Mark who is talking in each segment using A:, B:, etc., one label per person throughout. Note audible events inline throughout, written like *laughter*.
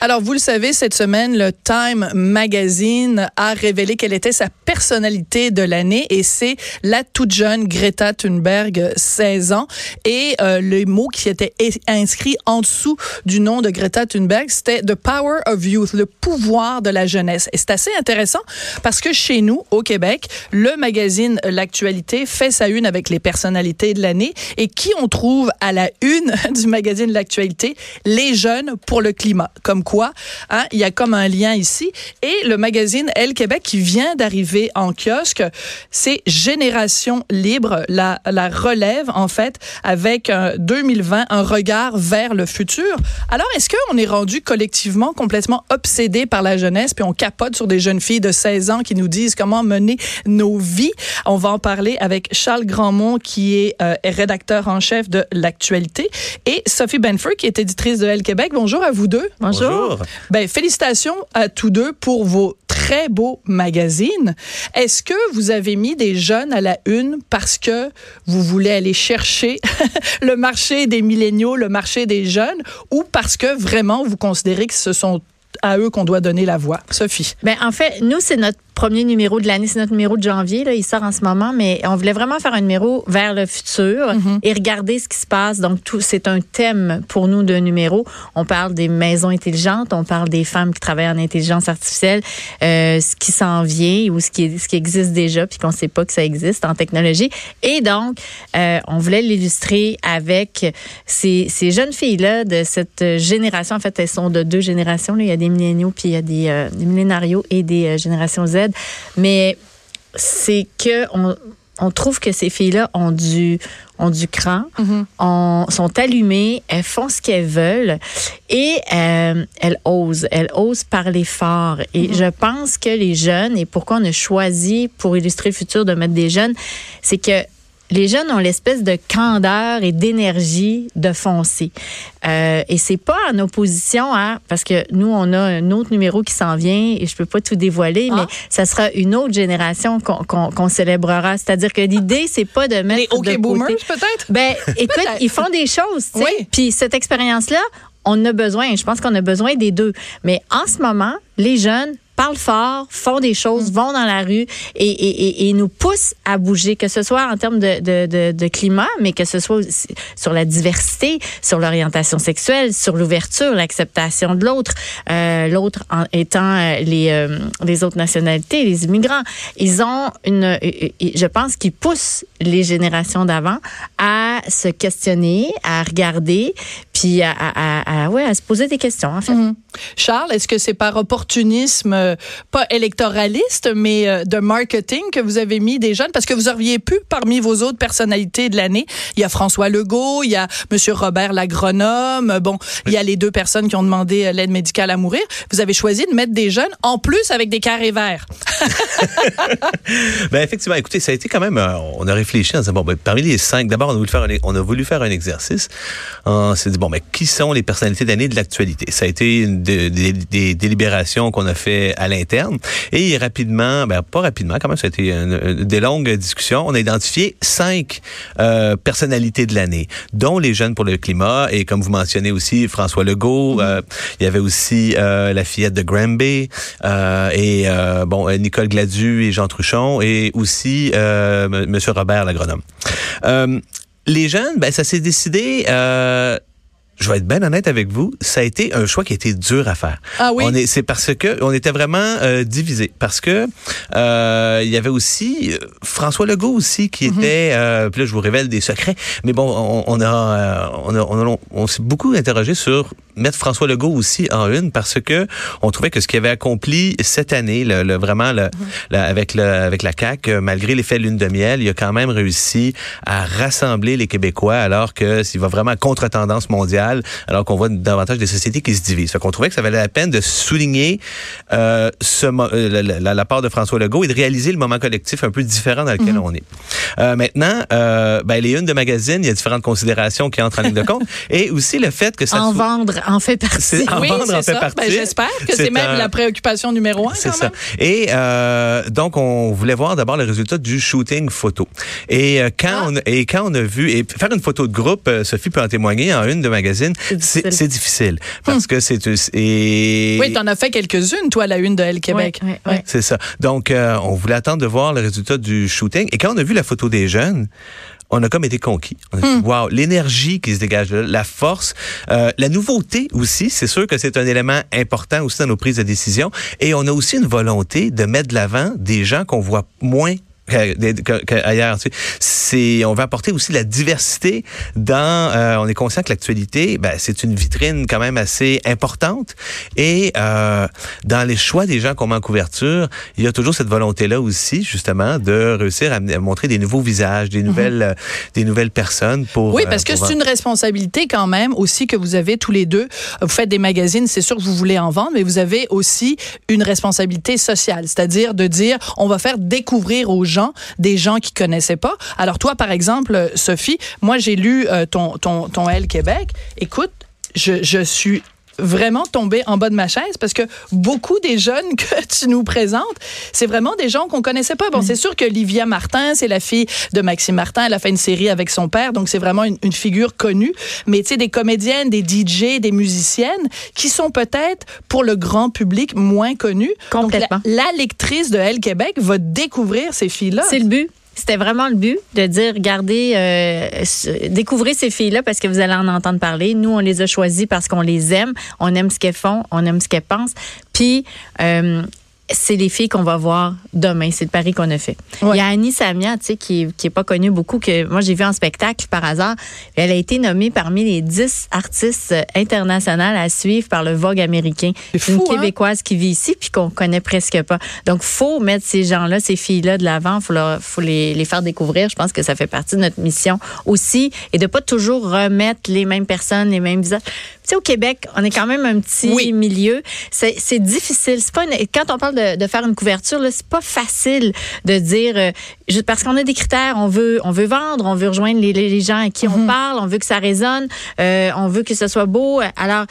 A: Alors, vous le savez, cette semaine, le Time Magazine a révélé quelle était sa personnalité de l'année et c'est la toute jeune Greta Thunberg, 16 ans. Et euh, le mot qui était inscrit en dessous du nom de Greta Thunberg, c'était The Power of Youth, le pouvoir de la jeunesse. Et c'est assez intéressant parce que chez nous, au Québec, le magazine L'actualité fait sa une avec les personnalités de l'année et qui on trouve à la une *laughs* du magazine L'actualité? Les jeunes pour le climat. Comme quoi, hein, il y a comme un lien ici. Et le magazine Elle Québec qui vient d'arriver en kiosque, c'est Génération Libre, la, la relève en fait, avec euh, 2020, un regard vers le futur. Alors, est-ce qu'on est rendu collectivement complètement obsédé par la jeunesse, puis on capote sur des jeunes filles de 16 ans qui nous disent comment mener nos vies? On va en parler avec Charles Grandmont, qui est euh, rédacteur en chef de l'actualité, et Sophie Benford, qui est éditrice de Elle Québec. Bonjour à vous deux.
B: Bonjour.
A: Ben, félicitations à tous deux pour vos très beaux magazines. Est-ce que vous avez mis des jeunes à la une parce que vous voulez aller chercher *laughs* le marché des milléniaux, le marché des jeunes, ou parce que vraiment vous considérez que ce sont à eux qu'on doit donner la voix? Sophie.
B: Ben, en fait, nous, c'est notre premier numéro de l'année, c'est notre numéro de janvier, là, il sort en ce moment, mais on voulait vraiment faire un numéro vers le futur et regarder ce qui se passe. Donc, tout, c'est un thème pour nous de numéro. On parle des maisons intelligentes, on parle des femmes qui travaillent en intelligence artificielle, euh, ce qui s'en vient ou ce qui, ce qui existe déjà, puis qu'on sait pas que ça existe en technologie. Et donc, euh, on voulait l'illustrer avec ces, ces jeunes filles-là de cette génération. En fait, elles sont de deux générations. Là. Il y a des milléniaux, puis il y a des, euh, des millénarios et des générations Z. Mais c'est que on, on trouve que ces filles-là ont du, ont du cran, ont- sont allumées, elles font ce qu'elles veulent et euh, elles osent. Elles osent parler fort. Et je pense que les jeunes, et pourquoi on a choisi pour illustrer le futur de mettre des jeunes, c'est que les jeunes ont l'espèce de candeur et d'énergie de foncer. Euh, et c'est pas en opposition à parce que nous on a un autre numéro qui s'en vient et je peux pas tout dévoiler, mais ça sera une autre génération qu'on célébrera. C'est-à-dire que l'idée c'est pas de mettre
A: Les OK
B: de
A: boomers, peut-être?
B: ben, écoute, ils font des choses, tu sais.
A: Oui.
B: Puis cette expérience-là, on a besoin. Je pense qu'on a besoin des deux. Mais en ce moment, les jeunes parlent fort, font des
A: Mm.
B: choses, vont dans la rue et, et, et, et nous poussent à bouger, que ce soit en termes de, de, de, de climat, mais que ce soit sur la diversité, sur l'orientation sexuelle, sur l'ouverture, l'acceptation de l'autre, euh, l'autre en étant euh, les, euh, les autres nationalités, les immigrants. Ils ont une, je pense qu'ils poussent les générations d'avant à se questionner, à regarder, puis à, à, à, à- ouais, à se poser des questions, en fait.
A: Charles, est-ce que c'est par opportunisme, euh, pas électoraliste, mais euh, de marketing que vous avez mis des jeunes? Parce que vous auriez pu, parmi vos autres personnalités de l'année, il y a François Legault, il y a Monsieur Robert l'agronome, bon, il y a les deux personnes qui ont demandé euh, l'aide médicale à mourir. Vous avez choisi de mettre des jeunes, en plus avec des carrés verts. *laughs*
C: Ben effectivement, écoutez, ça a été quand même, euh, on a réfléchi en disant bon, ben, parmi les cinq, d'abord on a voulu faire un, on a voulu faire un exercice. On s'est dit bon, ben qui sont les personnalités d'année de l'actualité? Ça a été une des- des délibérations qu'on a fait à l'interne et rapidement, ben pas rapidement, quand même, ça a été une- une- des longues discussions. On a identifié cinq euh, personnalités de l'année, dont les jeunes pour le climat et comme vous mentionnez aussi François Legault. euh, il y avait aussi euh, la fillette de Granby euh, et euh, bon Nicole Gladu et Jean Truchon et aussi euh, M- Monsieur Robert l'agronome. Euh, les jeunes, ben ça s'est décidé. Je vais être bien honnête avec vous, ça a été un choix qui a été dur à faire.
A: Ah oui?
C: On est, c'est parce que on était vraiment euh, divisés. Parce que euh, il y avait aussi euh, François Legault aussi qui
A: Mhm.
C: était. Euh, puis là, je vous révèle des secrets. Mais bon, on, on a, euh, on a, on, a- on s'est beaucoup interrogé sur mettre François Legault aussi en une parce que on trouvait que ce qu'il avait accompli cette année, le, le- vraiment le, le- avec le, avec la CAC, malgré l'effet lune de miel, il a quand même réussi à rassembler les Québécois alors que s'il va vraiment contre tendance mondiale, alors qu'on voit davantage des sociétés qui se divisent. Fait qu'on trouvait que ça valait la peine de souligner euh, ce, euh, la, la- la part de François Legault et de réaliser le moment collectif un peu différent dans lequel on est. Euh, maintenant, euh, ben, les unes de magazine, il y a différentes considérations qui entrent en ligne de compte *laughs* et aussi le fait que ça
B: En
C: soit-
B: vendre en fait partie.
C: C'est- en
A: oui,
C: vendre en
A: c'est
C: fait
A: ça. Ben,
C: partie.
A: J'espère que c'est même
C: un-
A: la préoccupation numéro un.
C: C'est ça.
A: même.
C: Et euh, donc, on voulait voir d'abord le résultat du shooting photo. Et euh, quand
A: Ah.
C: on a, et quand on a vu et faire une photo de groupe, euh, Sophie peut en témoigner en une de magazine,
B: C'est
C: c'est
B: difficile.
C: difficile parce que c'est et
A: Oui, t'en as fait quelques-unes, toi, à la une de Elle Québec.
B: Ouais, ouais.
C: c'est ça. Donc, euh, on voulait attendre de voir le résultat du shooting. Et quand on a vu la photo des jeunes, on a comme été conquis. On a dit, wow, l'énergie qui se dégage la force, euh, la nouveauté aussi. C'est sûr que c'est un élément important aussi dans nos prises de décision. Et on a aussi une volonté de mettre de l'avant des gens qu'on voit moins que- que- que- ailleurs. tu sais. C'est, on va apporter aussi de la diversité dans. euh, on est conscient que l'actualité, ben, c'est une vitrine quand même assez importante. Et euh, dans les choix des gens qu'on met en couverture, il y a toujours cette volonté-là aussi, justement, de réussir à, montrer des nouveaux visages, des nouvelles, euh, des nouvelles personnes pour.
A: Oui,
C: euh,
A: parce que c'est une responsabilité quand même aussi que vous avez tous les deux. Vous faites des magazines, c'est sûr que vous voulez en vendre, mais vous avez aussi une responsabilité sociale, c'est-à-dire de dire on va faire découvrir aux gens des gens qui connaissaient pas. Alors toi, par exemple, euh, Sophie, moi j'ai lu euh, ton ton ton Elle Québec. Écoute, je je suis vraiment tombée en bas de ma chaise parce que beaucoup des jeunes que *laughs* tu nous présentes, c'est vraiment des gens qu'on connaissait pas. Bon, c'est sûr que Livia Martin, c'est la fille de Maxime Martin, elle a fait une série avec son père, donc c'est vraiment une, une figure connue. Mais tu sais, des comédiennes, des DJ, des musiciennes qui sont peut-être pour le grand public moins connues. Donc,
B: Complètement.
A: la, la lectrice de Elle Québec va découvrir ces filles-là.
B: C'est le but. C'était vraiment le but de dire, regardez, euh, découvrez ces filles-là parce que vous allez en entendre parler. Nous, on les a choisies parce qu'on les aime, on aime ce qu'elles font, on aime ce qu'elles pensent. Puis, euh, c'est les filles qu'on va voir demain. C'est le pari qu'on a fait.
A: Ouais.
B: Il y a Annie Samia, tu sais, qui, qui est pas connue beaucoup, que moi j'ai vu en spectacle par hasard. Elle a été nommée parmi les 10 artistes internationales à suivre par le Vogue américain.
A: C'est fou,
B: Une
A: hein?
B: Québécoise qui vit ici puis qu'on connaît presque pas. Donc, faut mettre ces gens-là, ces filles-là de l'avant. Faut, leur- faut les, les faire découvrir. Je pense que ça fait partie de notre mission aussi et de pas toujours remettre les mêmes personnes, les mêmes visages. Sais, au Québec, on est quand même un petit
A: Oui.
B: milieu. C'est c'est difficile. C'est pas une- quand on parle de, de faire une couverture, là, c'est pas facile de dire euh, parce qu'on a des critères. On veut, on veut vendre, on veut rejoindre les, les gens à qui
A: Mhm.
B: on parle, on veut que ça résonne, euh, on veut que ce soit beau. Alors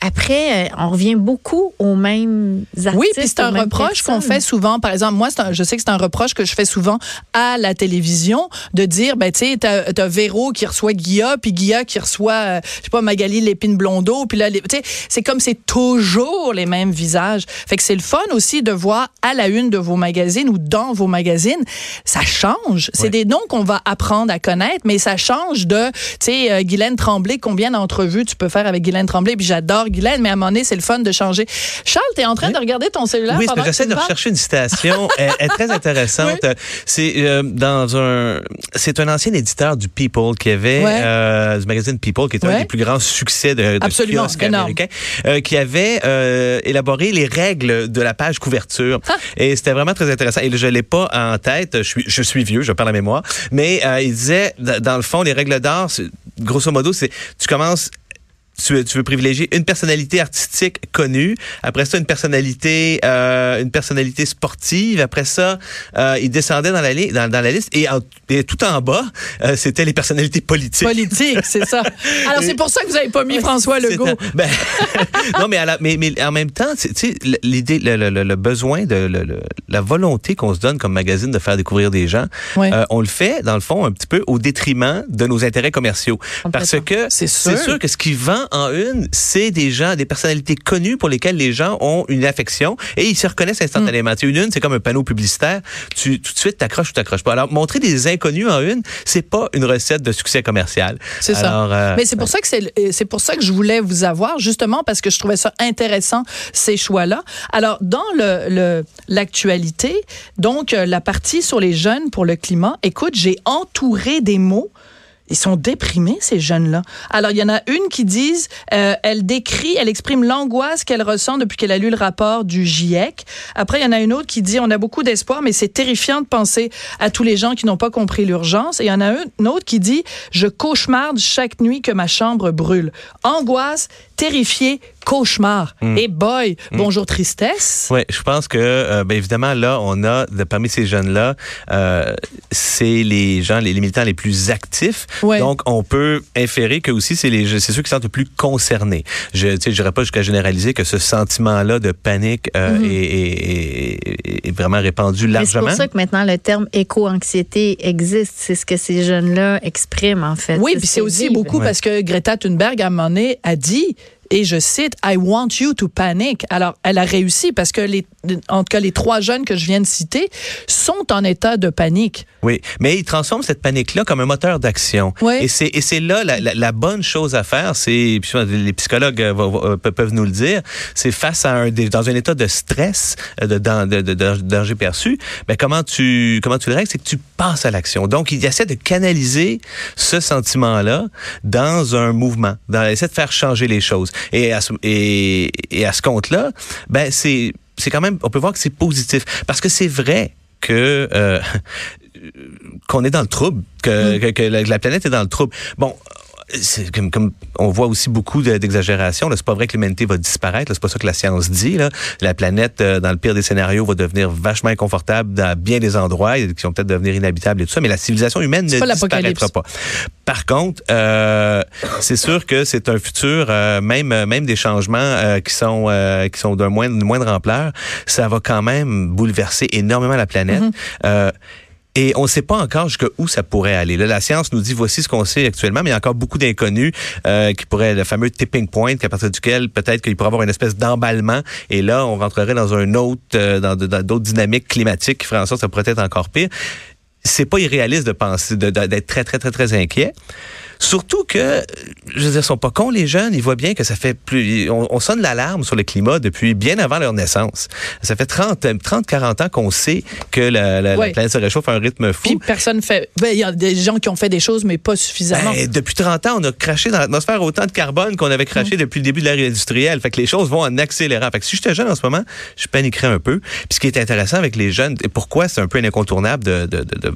B: après, euh, on revient beaucoup aux mêmes artistes.
A: Oui, puis c'est un reproche qu'on fait souvent. Par exemple, moi, un- je sais que c'est un reproche que je fais souvent à la télévision de dire, ben, tu sais, t'as, t'as Véro qui reçoit Guilla, puis Guilla qui reçoit, euh, je sais pas, Magali Lépine Blondeau, puis là, tu sais, c'est comme c'est toujours les mêmes visages. Fait que c'est le fun aussi de voir à la une de vos magazines ou dans vos magazines, ça change. C'est
C: Ouais.
A: des noms qu'on va apprendre à connaître, mais ça change de, tu sais, euh, Guylaine Tremblay, combien d'entrevues tu peux faire avec Guylaine Tremblay, puis j'adore Guylaine, mais à un moment donné, c'est le fun de changer. Charles, t'es en train
C: Oui.
A: de regarder ton cellulaire
C: Oui, j'essaie
A: tu
C: de rechercher une citation. elle, elle est très *laughs* intéressante. C'est euh, dans un, c'est un ancien éditeur du People qui avait
A: Ouais.
C: euh, du magazine People, qui est un des plus grands succès de, de
A: Absolument,
C: américain, euh, qui avait élaboré les règles de la page couverture.
A: Ah.
C: Et c'était vraiment très intéressant. Et je l'ai pas en tête. Je suis, je suis vieux, je perds la mémoire. Mais il disait, dans le fond, les règles d'art, grosso modo, c'est tu commences tu veux, tu veux privilégier une personnalité artistique connue, après ça une personnalité euh, une personnalité sportive, après ça euh, il descendait dans la, li- dans, dans la liste et, en- et tout en bas euh, c'était les personnalités politiques.
A: Politique, c'est ça. Alors, c'est pour ça que vous n'avez pas mis François Legault.
C: un- ben, *laughs* non, mais, à la- mais, mais en même temps, tu sais, l'idée, le, le- le- le besoin, de le- le- la volonté qu'on se donne comme magazine de faire découvrir des gens, euh, on le fait, dans le fond, un petit peu au détriment de nos intérêts commerciaux. Parce que
A: C'est
C: c'est
A: sûr.
C: sûr que ce qui vend en une, c'est des gens, des personnalités connues pour lesquelles les gens ont une affection et ils se reconnaissent instantanément. Tu sais, Une une, c'est comme un panneau publicitaire. Tu, tout de suite, t'accroches ou t'accroches pas. Alors, montrer des inconnus en une, c'est pas une recette de succès commercial.
A: C'est ça.
C: Euh,
A: Mais c'est pour ça que c'est pour ça que je voulais vous avoir justement parce que je trouvais ça intéressant ces choix-là. Alors dans le le- l'actualité, donc euh, la partie sur les jeunes pour le climat, écoute, j'ai entouré des mots ils sont déprimés, ces jeunes-là. Alors, il y en a une qui disent, euh, elle décrit, elle exprime l'angoisse qu'elle ressent depuis qu'elle a lu le rapport du GIEC. Après, il y en a une autre qui dit, on a beaucoup d'espoir, mais c'est terrifiant de penser à tous les gens qui n'ont pas compris l'urgence. Et il y en a une autre qui dit, je cauchemarde chaque nuit que ma chambre brûle. Angoisse, terrifié, cauchemar. Et boy, bonjour tristesse.
C: Oui, je pense que, euh, ben évidemment, là, on a, de, parmi ces jeunes-là, euh, c'est les gens, les, les militants les plus actifs.
A: Ouais.
C: Donc, on peut inférer que aussi, c'est les, c'est ceux qui sont le plus concernés. Je, tu sais, j'irai pas jusqu'à généraliser que ce sentiment-là de panique euh, est, est- est- est vraiment répandu
B: Mais C'est
C: largement.
B: pour ça que maintenant le terme éco-anxiété existe. C'est ce que ces jeunes-là expriment, en fait.
A: Oui, puis c'est aussi
B: vivent.
A: beaucoup
C: Ouais.
A: parce que Greta Thunberg, à un moment donné, a dit, et je cite, I want you to panic. Alors, elle a réussi parce que les, en tout cas, les trois jeunes que je viens de citer sont en état de panique.
C: Oui, mais il transforme cette panique-là comme un moteur d'action.
A: Oui.
C: Et c'est et c'est là la, la, la bonne chose à faire. C'est les psychologues euh, peuvent nous le dire. C'est face à un dans un état de stress, euh, de, dan- de, de, de danger perçu. Ben comment tu comment tu le règles, c'est que tu passes à l'action. Donc il essaie de canaliser ce sentiment-là dans un mouvement, dans essaie de faire changer les choses. Et à ce, et, et à ce compte-là, ben c'est c'est quand même on peut voir que c'est positif parce que c'est vrai que euh, *laughs* qu'on est dans le trouble, que, que, que la, que la planète est dans le trouble. Bon. C'est comme, comme on voit aussi beaucoup de- d'exagération. C'est pas vrai que l'humanité va disparaître. C'est pas ça que la science dit. Là. La planète, euh, dans le pire des scénarios, va devenir vachement inconfortable dans bien des endroits qui vont peut-être devenir inhabitables et tout ça. Mais la civilisation humaine ne
A: pas
C: disparaîtra pas. Par contre, euh, c'est sûr que c'est un futur, euh, même même des changements euh, qui sont euh, qui sont d'un moindre, moindre ampleur, ça va quand même bouleverser énormément la planète. Euh, et on ne sait pas encore jusqu'où ça pourrait aller. Là, la science nous dit voici ce qu'on sait actuellement, mais il y a encore beaucoup d'inconnus euh, qui pourraient le fameux tipping point, qu'à partir duquel peut-être qu'il pourrait avoir une espèce d'emballement. Et là, on rentrerait dans un autre, euh, dans d'autres dynamiques climatiques qui feraient en sorte que ça pourrait être encore pire. C'est pas irréaliste de penser, d'être très très très très inquiet. Surtout que, je veux dire, ils sont pas cons les jeunes. Ils voient bien que ça fait plus. On, on sonne l'alarme sur le climat depuis bien avant leur naissance. Ça fait 30, 30 40 ans qu'on sait que la, la- la
A: Ouais.
C: planète se réchauffe à un rythme fou.
A: Puis personne fait. Ben, il y a des gens qui ont fait des choses, mais pas suffisamment.
C: Ben, depuis 30 ans, on a craché dans l'atmosphère autant de carbone qu'on avait craché depuis le début de l'ère industrielle. Fait que les choses vont en accélérant. Fait que si j'étais jeune en ce moment, je paniquerais un peu. Puis ce qui est intéressant avec les jeunes, et pourquoi c'est un peu incontournable de, de, de, de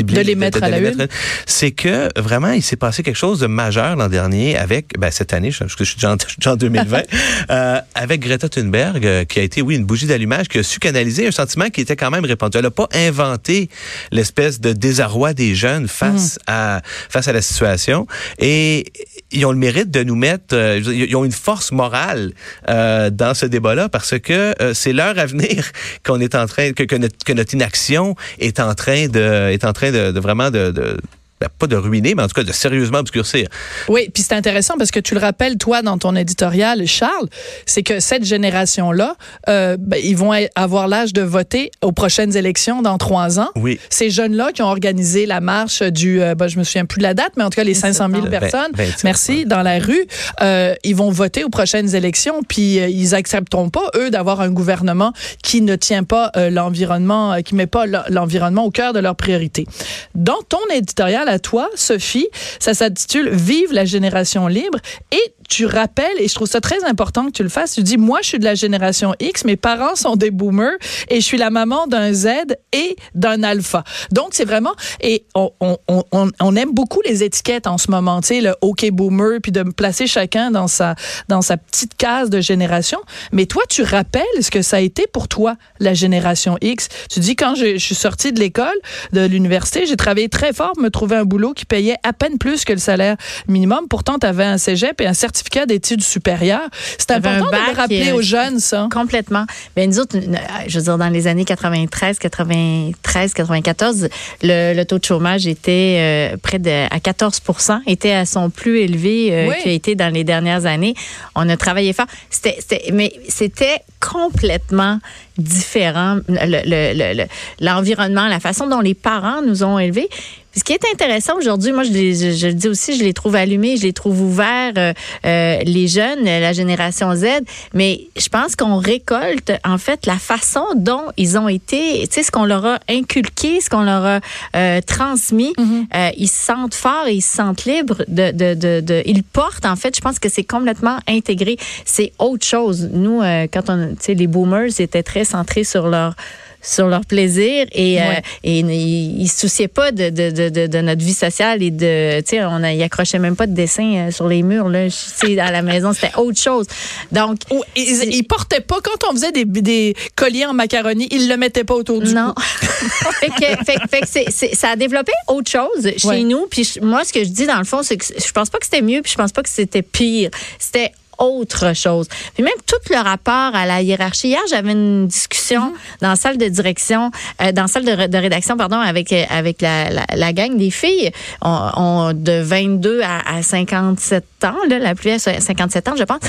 A: De les mettre à la une?
C: C'est que vraiment, il s'est passé quelque chose de majeur l'an dernier avec, ben, cette année, je, je suis déjà en, je suis déjà en 2020, *laughs* euh, avec Greta Thunberg, euh, qui a été, oui, une bougie d'allumage, qui a su canaliser un sentiment qui était quand même répandu. Elle n'a pas inventé l'espèce de désarroi des jeunes face à face à la situation et ils ont le mérite de nous mettre euh, ils ont une force morale euh, dans ce débat-là parce que euh, c'est leur avenir *laughs* qu'on est en train que, notre, que notre inaction est en train de est en train de, de vraiment de, de pas de ruiner, mais en tout cas de sérieusement obscurcir.
A: Oui, puis c'est intéressant parce que tu le rappelles, toi, dans ton éditorial, Charles, c'est que cette génération-là, euh, ben, ils vont avoir l'âge de voter aux prochaines élections dans trois ans.
C: Oui.
A: Ces jeunes-là qui ont organisé la marche du, euh, ben, je me souviens plus de la date, mais en tout cas les 500 000
C: Le
A: personnes,
C: 20 27,
A: merci,
C: ouais.
A: dans la rue, euh, ils vont voter aux prochaines élections, puis euh, ils accepteront pas eux d'avoir un gouvernement qui ne tient pas euh, l'environnement, euh, qui met pas l'environnement au cœur de leurs priorités. Dans ton éditorial toi, Sophie, ça s'intitule Vive la génération libre et tu rappelles, et je trouve ça très important que tu le fasses, tu dis, moi, je suis de la génération X, mes parents sont des boomers et je suis la maman d'un Z et d'un alpha. Donc, c'est vraiment, et on, aime beaucoup les étiquettes en ce moment, tu sais, le OK boomer, puis de me placer chacun dans sa, dans sa petite case de génération. Mais toi, tu rappelles ce que ça a été pour toi, la génération X? Tu dis, quand je, je suis sortie de l'école, de l'université, j'ai travaillé très fort me trouver un boulot qui payait à peine plus que le salaire minimum. Pourtant, tu avais un cégep et un certificat d'études supérieures. C'est important de le rappeler
B: et un-
A: aux jeunes, ça.
B: Complètement. Ben nous autres, euh, je veux dire, dans les années 93, 93, 94, le, le taux de chômage était euh, près de à 14 était à son plus élevé euh,
A: Oui.
B: qui a été dans les dernières années. On a travaillé fort. C'était, mais c'était complètement différent. Le- le- le- le- L'environnement, la façon dont les parents nous ont élevés. Puis ce qui est intéressant aujourd'hui, moi je, je, je le dis aussi, je les trouve allumés, je les trouve ouverts, euh, euh, les jeunes, la génération Z, mais je pense qu'on récolte en fait la façon dont ils ont été, tu sais, ce qu'on leur a inculqué, ce qu'on leur a euh, transmis. Euh, ils se sentent forts et ils se sentent libres de, de, de, de- ils portent en fait. Je pense que c'est complètement intégré. C'est autre chose. Nous, euh, quand on, tu sais, les boomers étaient très centrés sur leur sur leur plaisir et, euh, et ils, ils se souciaient pas de, de, de, notre vie sociale et de tu sais on a, ils accrochaient même pas de dessins euh, sur les murs là à la maison c'était autre chose donc
A: ils, ils portaient pas, quand on faisait des, des colliers en macaroni, ils le mettaient pas autour du
B: non. *laughs* fait que, fait, ça a développé autre chose chez
A: Ouais.
B: nous. Puis moi, ce que je dis dans le fond, c'est que je pense pas que c'était mieux, puis je pense pas que c'était pire. C'était autre chose. Puis même tout le rapport à la hiérarchie. Hier, j'avais une discussion dans la salle de direction, euh, dans la salle de, de rédaction, pardon, avec euh, avec la, la, la gang des filles, on, on- de 22 à, à 57 ans, là, la plus vieille, c'est 57 ans, je pense.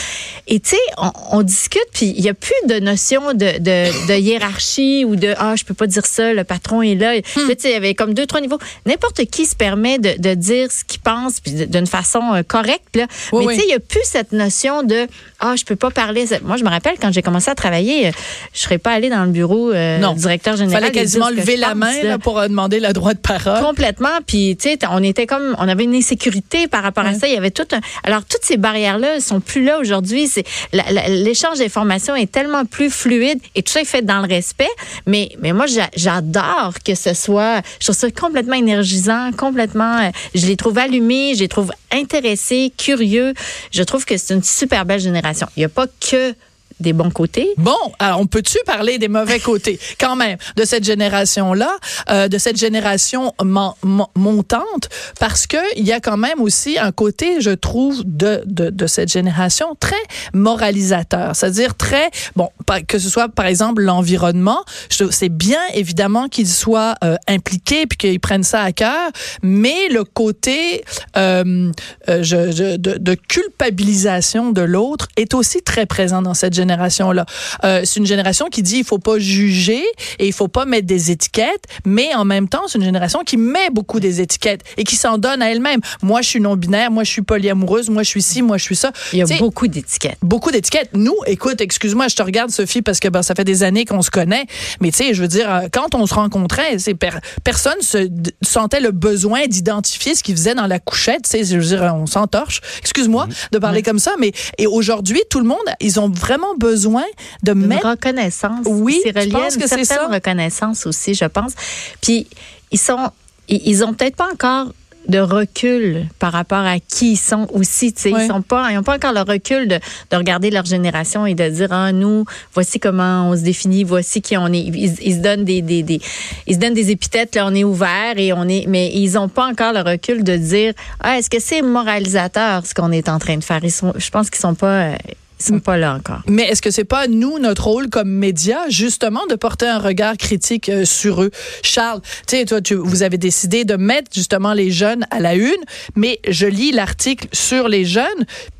B: Et tu sais, on, on discute, puis il y a plus de notion de, de, de hiérarchie ou de ah, je peux pas dire ça, le patron est là. Là, tu sais, il y avait comme deux trois niveaux. N'importe qui se permet de, de dire ce qu'il pense, puis d'une façon euh, correcte. Là.
A: Oui,
B: Mais tu sais, il y a plus cette notion de ah, je peux pas parler. Moi, je me rappelle quand j'ai commencé à travailler, euh, je serais pas allée dans le bureau euh,
A: Non.
B: du directeur
A: Il
B: général.
A: fallait
B: et
A: quasiment lever la
B: pense,
A: main
B: là.
A: là, pour euh, demander le droit de parole.
B: Complètement. Puis, tu sais, on était comme, on avait une insécurité par rapport à ça. Il y avait tout un. Alors, toutes ces barrières-là sont plus là aujourd'hui. C'est l'échange d'informations est tellement plus fluide et tout ça est fait dans le respect. Mais, mais moi, j'a- j'adore que ce soit. Je trouve ça complètement énergisant, complètement. euh, Je les trouve allumés, je les trouve intéressés, curieux. Je trouve que c'est une super belle génération. Il n'y a pas que des bons côtés.
A: Bon, alors on peut-tu parler des mauvais *laughs* côtés? Quand même de cette génération-là, euh, de cette génération mon- mon- montante, parce que il y a quand même aussi un côté, je trouve, de de, de cette génération très moralisateur, c'est-à-dire très bon, que ce soit par exemple l'environnement, c'est bien évidemment qu'ils soient euh, impliqués puis qu'ils prennent ça à cœur, mais le côté euh, je- je- de, de culpabilisation de l'autre est aussi très présent dans cette génération-là. Euh, c'est une génération qui dit il faut pas juger et il faut pas mettre des étiquettes, mais en même temps, c'est une génération qui met beaucoup des étiquettes et qui s'en donne à elle-même. Moi, je suis non-binaire, moi, je suis polyamoureuse, moi, je suis ci, moi, je suis ça.
B: Il y a beaucoup d'étiquettes.
A: beaucoup d'étiquettes. Nous, écoute, excuse-moi, je te regarde, Sophie, parce que ben, ça fait des années qu'on se connaît. Mais tu sais, je veux dire, euh, quand on se rencontrait, c'est per- personne se sentait le besoin d'identifier ce qu'il faisait dans la couchette. Tu sais, je veux dire, on s'entorche. Excuse-moi de parler comme ça, mais et aujourd'hui, tout le monde, ils ont vraiment besoin de
B: Une
A: mettre.
B: reconnaissance.
A: Oui,
B: c'est relié à une certaine
A: ça.
B: reconnaissance aussi, je pense. Puis ils sont, ils, ont peut-être pas encore de recul par rapport à qui ils sont aussi. Sais. Ils sont pas, ils ont pas encore le recul de, de regarder leur génération et de dire ah nous voici comment on se définit, voici qui on est. Ils, ils se donnent des, des, des ils se donnent des épithètes là, on est ouvert et on est, mais ils ont pas encore le recul de dire ah est-ce que c'est moralisateur ce qu'on est en train de faire? Ils sont, je pense qu'ils sont pas, euh, ils sont pas là encore.
A: Mais est-ce que c'est pas nous notre rôle comme média justement de porter un regard critique euh, sur eux? Charles, tu sais toi tu, vous avez décidé de mettre justement les jeunes à la une, mais je lis l'article sur les jeunes,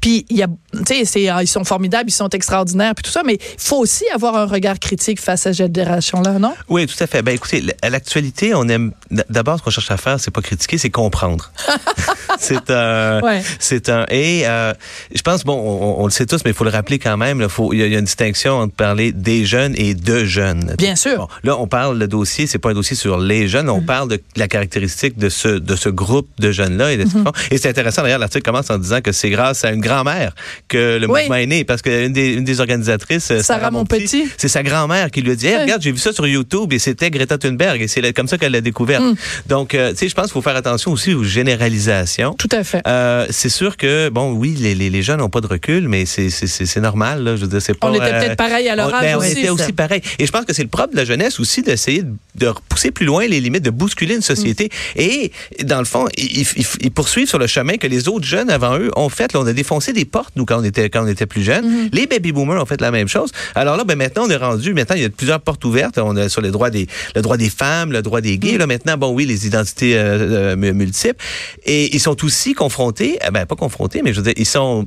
A: puis il y a tu sais ah, ils sont formidables, ils sont extraordinaires puis tout ça, mais il faut aussi avoir un regard critique face à cette génération là, non?
C: Oui, tout à fait. Ben écoutez, à l'actualité, on aime d'abord ce qu'on cherche à faire, c'est pas critiquer, c'est comprendre. *laughs* c'est un,
A: Ouais.
C: c'est un. Et euh, je pense, bon, on, on le sait tous, mais il faut le rappeler quand même. Il y, a- il y a une distinction entre parler des jeunes et de jeunes.
A: Bien sûr.
C: Bon, là, on parle le dossier, c'est pas un dossier sur les jeunes, on parle de la caractéristique de ce de ce groupe de jeunes là et de ce font. Et c'est intéressant. D'ailleurs, l'article commence en disant que c'est grâce à une grand-mère que le
A: Oui.
C: mouvement est né, parce qu'une des, une des organisatrices, euh,
A: Sarah Monpetit.
C: c'est sa grand-mère qui lui a dit Hey, regarde j'ai vu ça sur YouTube et c'était Greta Thunberg et c'est comme ça qu'elle l'a découvert
A: Mm.
C: donc euh, tu sais je pense qu'il faut faire attention aussi aux généralisations
A: Tout à fait.
C: euh, c'est sûr que bon oui les, les, les jeunes n'ont pas de recul mais c'est c'est normal là je veux dire c'est pas
A: On était
C: euh,
A: peut-être pareil à leur
C: on,
A: âge
C: ben, on
A: aussi.
C: était
B: ça.
C: aussi pareil et je pense que c'est le propre de la jeunesse aussi d'essayer de, de repousser plus loin les limites de bousculer une société
A: Mm.
C: et dans le fond ils, ils- ils poursuivent sur le chemin que les autres jeunes avant eux ont fait là, on a défoncé des portes nous quand on était quand on était plus jeunes
A: Mm-hmm.
C: les baby boomers ont fait la même chose alors là ben maintenant on est rendu maintenant il y a plusieurs portes ouvertes on a sur les droits des le droit des femmes le droit des
A: Mm.
C: gays là maintenant bon oui les identités euh, euh, multiples et ils sont aussi confrontés eh ben pas confrontés mais je veux dire ils sont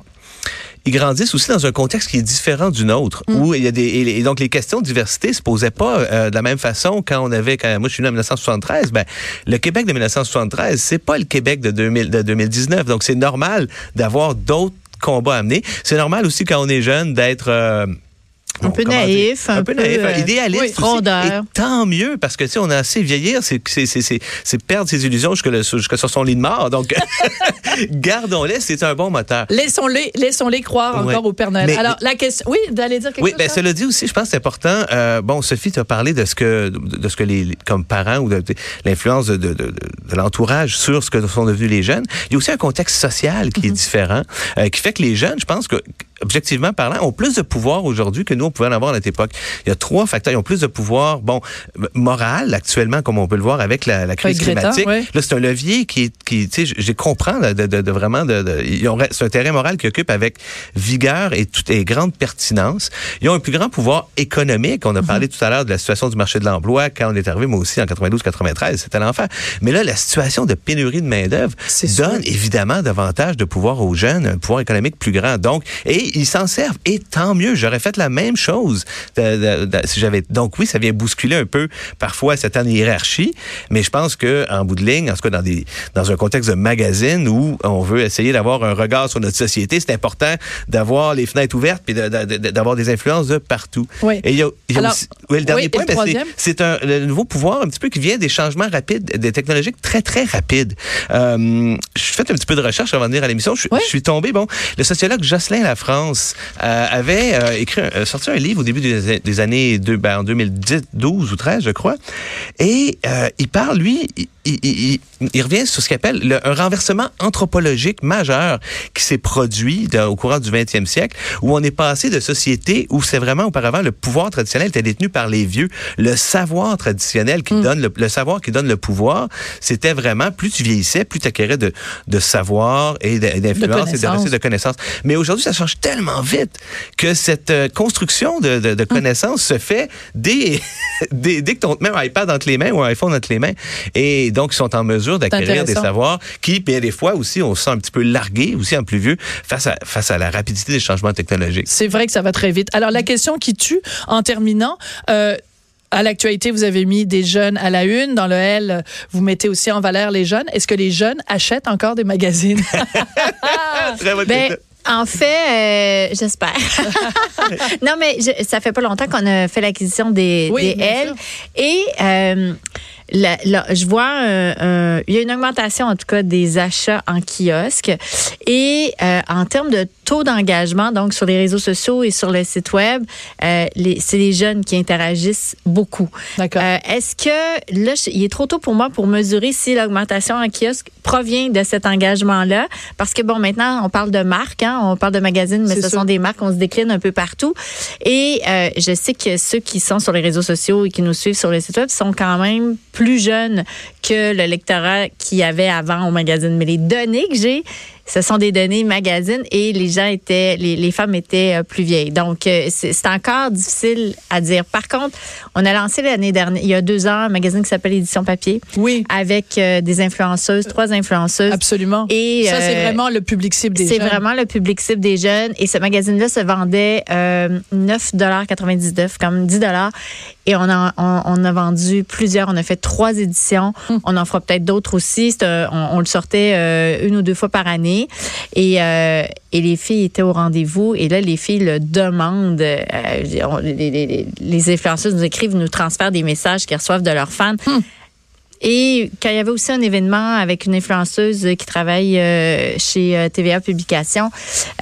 C: ils grandissent aussi dans un contexte qui est différent du nôtre,
A: Mm.
C: où il y a des et, et donc les questions de diversité se posaient pas euh, de la même façon quand on avait quand moi je suis né en 1973. Ben le Québec de 1973, c'est pas le Québec de 2000 de 2019, donc c'est normal d'avoir d'autres combats à mener. C'est normal aussi quand on est jeune d'être euh,
B: Un peu naïf, un
C: un peu
B: peu,
C: naïf,
B: euh,
C: idéaliste,
B: oui.
C: Et tant mieux parce que tu sais on a assez vieillir, c'est c'est c'est c'est c'est perdre ses illusions jusque le- jusque sur son lit de mort. Donc *laughs* gardons-les, c'est un bon moteur.
A: Laissons-les, laissons-les croire
C: Ouais.
A: encore au Père Noël.
C: Mais-
A: Alors, la question, oui, d'aller dire quelque
C: Oui,
A: chose.
C: ben
A: ça?
C: cela dit aussi, je pense que c'est important. Euh, bon, Sophie, tu as parlé de ce que de, ce que les, comme parents ou de, de l'influence de, de, de, de l'entourage sur ce que sont devenus les jeunes. Il y a aussi un contexte social qui est différent, euh, qui fait que les jeunes, je pense que objectivement parlant, ont plus de pouvoir aujourd'hui que nous on pouvait en avoir à notre époque. Il y a trois facteurs. Ils ont plus de pouvoir, bon, moral actuellement, comme on peut le voir avec la, la crise
A: Greta,
C: climatique.
A: ouais.
C: Là, c'est un levier qui, qui, tu sais, je comprends de, de, de- vraiment, de, de- c'est un terrain moral qui occupe avec vigueur et, tout, et grande pertinence. Ils ont un plus grand pouvoir économique.
A: Mhm.
C: On a parlé tout à l'heure de la situation du marché de l'emploi quand on est arrivé, moi aussi, en 92-93, c'était l'enfer. Mais là, la situation de pénurie de main-d'œuvre
A: sûr.
C: donne évidemment davantage de pouvoir aux jeunes, un pouvoir économique plus grand. Donc, et ils s'en servent. Et tant mieux. J'aurais fait la même chose de- de- de- si j'avais. Donc oui, ça vient bousculer un peu parfois certaines hiérarchies, mais je pense que en bout de ligne, en tout cas dans des dans un contexte de magazine où on veut essayer d'avoir un regard sur notre société, c'est important d'avoir les fenêtres ouvertes puis d'avoir des influences de partout.
A: Oui.
C: Et il y a, il y a
A: Alors,
C: aussi, oui, le dernier
A: oui,
C: point, ben, c'est- un le nouveau pouvoir un petit peu qui vient des changements rapides, des technologiques très très rapides. Euh, je fais un petit peu de recherche avant de venir à l'émission. Je, je suis tombé bon. Le sociologue Jocelyn Lafrance euh, avait euh, écrit euh, sorti un livre au début des, des années deux, ben, en 2010, 12 ou 13, je crois. Et il parle lui. Il, il- il- il revient sur ce qu'il appelle le- un renversement anthropologique majeur qui s'est produit dans- au courant du 20e siècle, où on est passé de sociétés où c'est vraiment auparavant le pouvoir traditionnel était détenu par les vieux, le savoir traditionnel qui donne le, le savoir qui donne le pouvoir, c'était vraiment plus tu vieillissais, plus tu acquérais de, de savoir et de- d'influence et de,
A: connaissances.
C: de connaissances. Mais aujourd'hui, ça change tellement vite que cette euh, construction de, de, de connaissances se fait dès, *laughs* dès, dès que ton mets un iPad entre les mains ou un iPhone entre les mains. Et donc, ils sont en mesure d'acquérir des savoirs qui, bien des fois aussi, on se sent un petit peu largué, aussi en plus vieux, face à, face à la rapidité des changements technologiques.
A: C'est vrai que ça va très vite. Alors, la question qui tue, en terminant, euh, à l'actualité, vous avez mis des jeunes à la une. Dans le L, vous mettez aussi en valeur les jeunes. Est-ce que les jeunes achètent encore des magazines? *laughs* *laughs*
C: Très bonne
B: Ben,
C: question.
B: En fait, euh, j'espère. *laughs* non, mais je- ça fait pas longtemps qu'on a fait l'acquisition des,
A: Oui,
B: des
A: bien
B: L.
A: sûr.
B: Et euh, la- je vois, un- il y a une augmentation en tout cas des achats en kiosque. Et euh, en termes de taux d'engagement, donc sur les réseaux sociaux et sur le site web, euh, c'est les jeunes qui interagissent beaucoup.
A: D'accord.
B: Euh, Est-ce que là, il est trop tôt pour moi pour mesurer si l'augmentation en kiosque provient de cet engagement-là? Parce que bon, maintenant, on parle de marques, hein, on parle de magazines, mais ce
A: sûr.
B: sont des marques, on se décline un peu partout. Et euh, je sais que ceux qui sont sur les réseaux sociaux et qui nous suivent sur le site web sont quand même plus jeunes que le lectorat qu'il y avait avant au magazine. Mais les données que j'ai, ce sont des données magazines et les gens étaient, les, les femmes étaient euh, plus vieilles. Donc, euh, c'est c'est encore difficile à dire. Par contre, on a lancé l'année dernière, il y a deux ans, un magazine qui s'appelle Édition Papier
A: Oui,
B: avec euh, des influenceuses, trois influenceuses.
A: absolument.
B: Et,
A: ça, c'est
B: euh,
A: vraiment le public cible des
B: C'est
A: jeunes.
B: vraiment le public cible des jeunes. Et ce magazine-là se vendait euh, 9,99 comme 10 Et on a, on, on a vendu plusieurs. On a fait trois éditions.
A: Hum.
B: On en fera peut-être d'autres aussi. C'est, on, on le sortait une ou deux fois par année. Et, euh, et les filles étaient au rendez-vous. Et là, les filles le demandent. Euh, les, influenceuses nous écrivent, nous transfèrent des messages qu'ils reçoivent de leurs fans.
A: Hum.
B: Et quand il y avait aussi un événement avec une influenceuse qui travaille euh, chez euh, TVA Publications,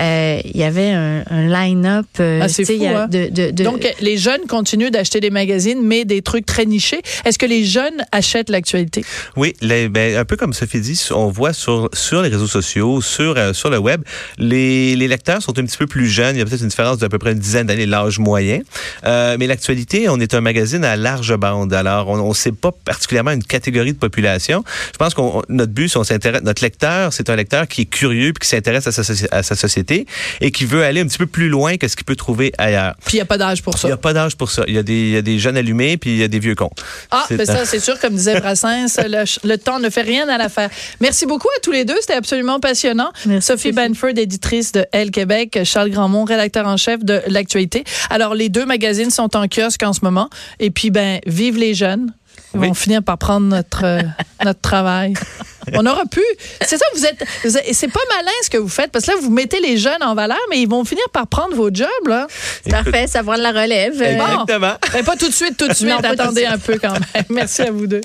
B: euh, il y avait un, un line-up euh,
A: Ah, hein?
B: de, de, de-
A: Donc, les jeunes continuent d'acheter des magazines, mais des trucs très nichés. Est-ce que les jeunes achètent l'actualité?
C: Oui, les- ben, un peu comme Sophie dit, on voit sur, sur les réseaux sociaux, sur, euh, sur le web, les, les lecteurs sont un petit peu plus jeunes. Il y a peut-être une différence d'à peu près une dizaine d'années, l'âge moyen. Euh, mais l'actualité, on est un magazine à large bande. Alors, on ne sait pas particulièrement une catégorie catégorie de population. Je pense qu'on notre but, si on s'intéresse, notre lecteur, c'est un lecteur qui est curieux puis qui s'intéresse à sa, soci- à sa société et qui veut aller un petit peu plus loin que ce qu'il peut trouver ailleurs.
A: Puis il n'y a pas d'âge pour
C: Il
A: ça.
C: n'y a pas d'âge pour ça. Il y, a des, il y a des jeunes allumés puis il y a des vieux cons.
A: Ah,
C: C'est
A: mais
C: un-
A: ça, c'est sûr, comme disait Brassens, *laughs* le, le temps ne fait rien à l'affaire. Merci beaucoup à tous les deux. C'était absolument passionnant.
B: Merci,
A: Sophie
B: Sophie.
A: Banford, éditrice de Elle Québec, Charles Grandmont, rédacteur en chef de l'actualité. Alors, les deux magazines sont en kiosque en ce moment. Et puis, ben, vive les jeunes. Ils
C: Oui.
A: vont finir par prendre notre, euh, *laughs* notre travail. On aura pu. C'est ça, vous êtes. C'est pas malin ce que vous faites, parce que là, vous mettez les jeunes en valeur, mais ils vont finir par prendre vos jobs, là.
B: Parfait, ça va de la relève. Euh,
A: Bon.
C: Exactement.
A: Ben, pas tout de suite, tout de suite.
B: Non,
A: Attendez
B: suite.
A: un peu quand même. Merci à vous deux.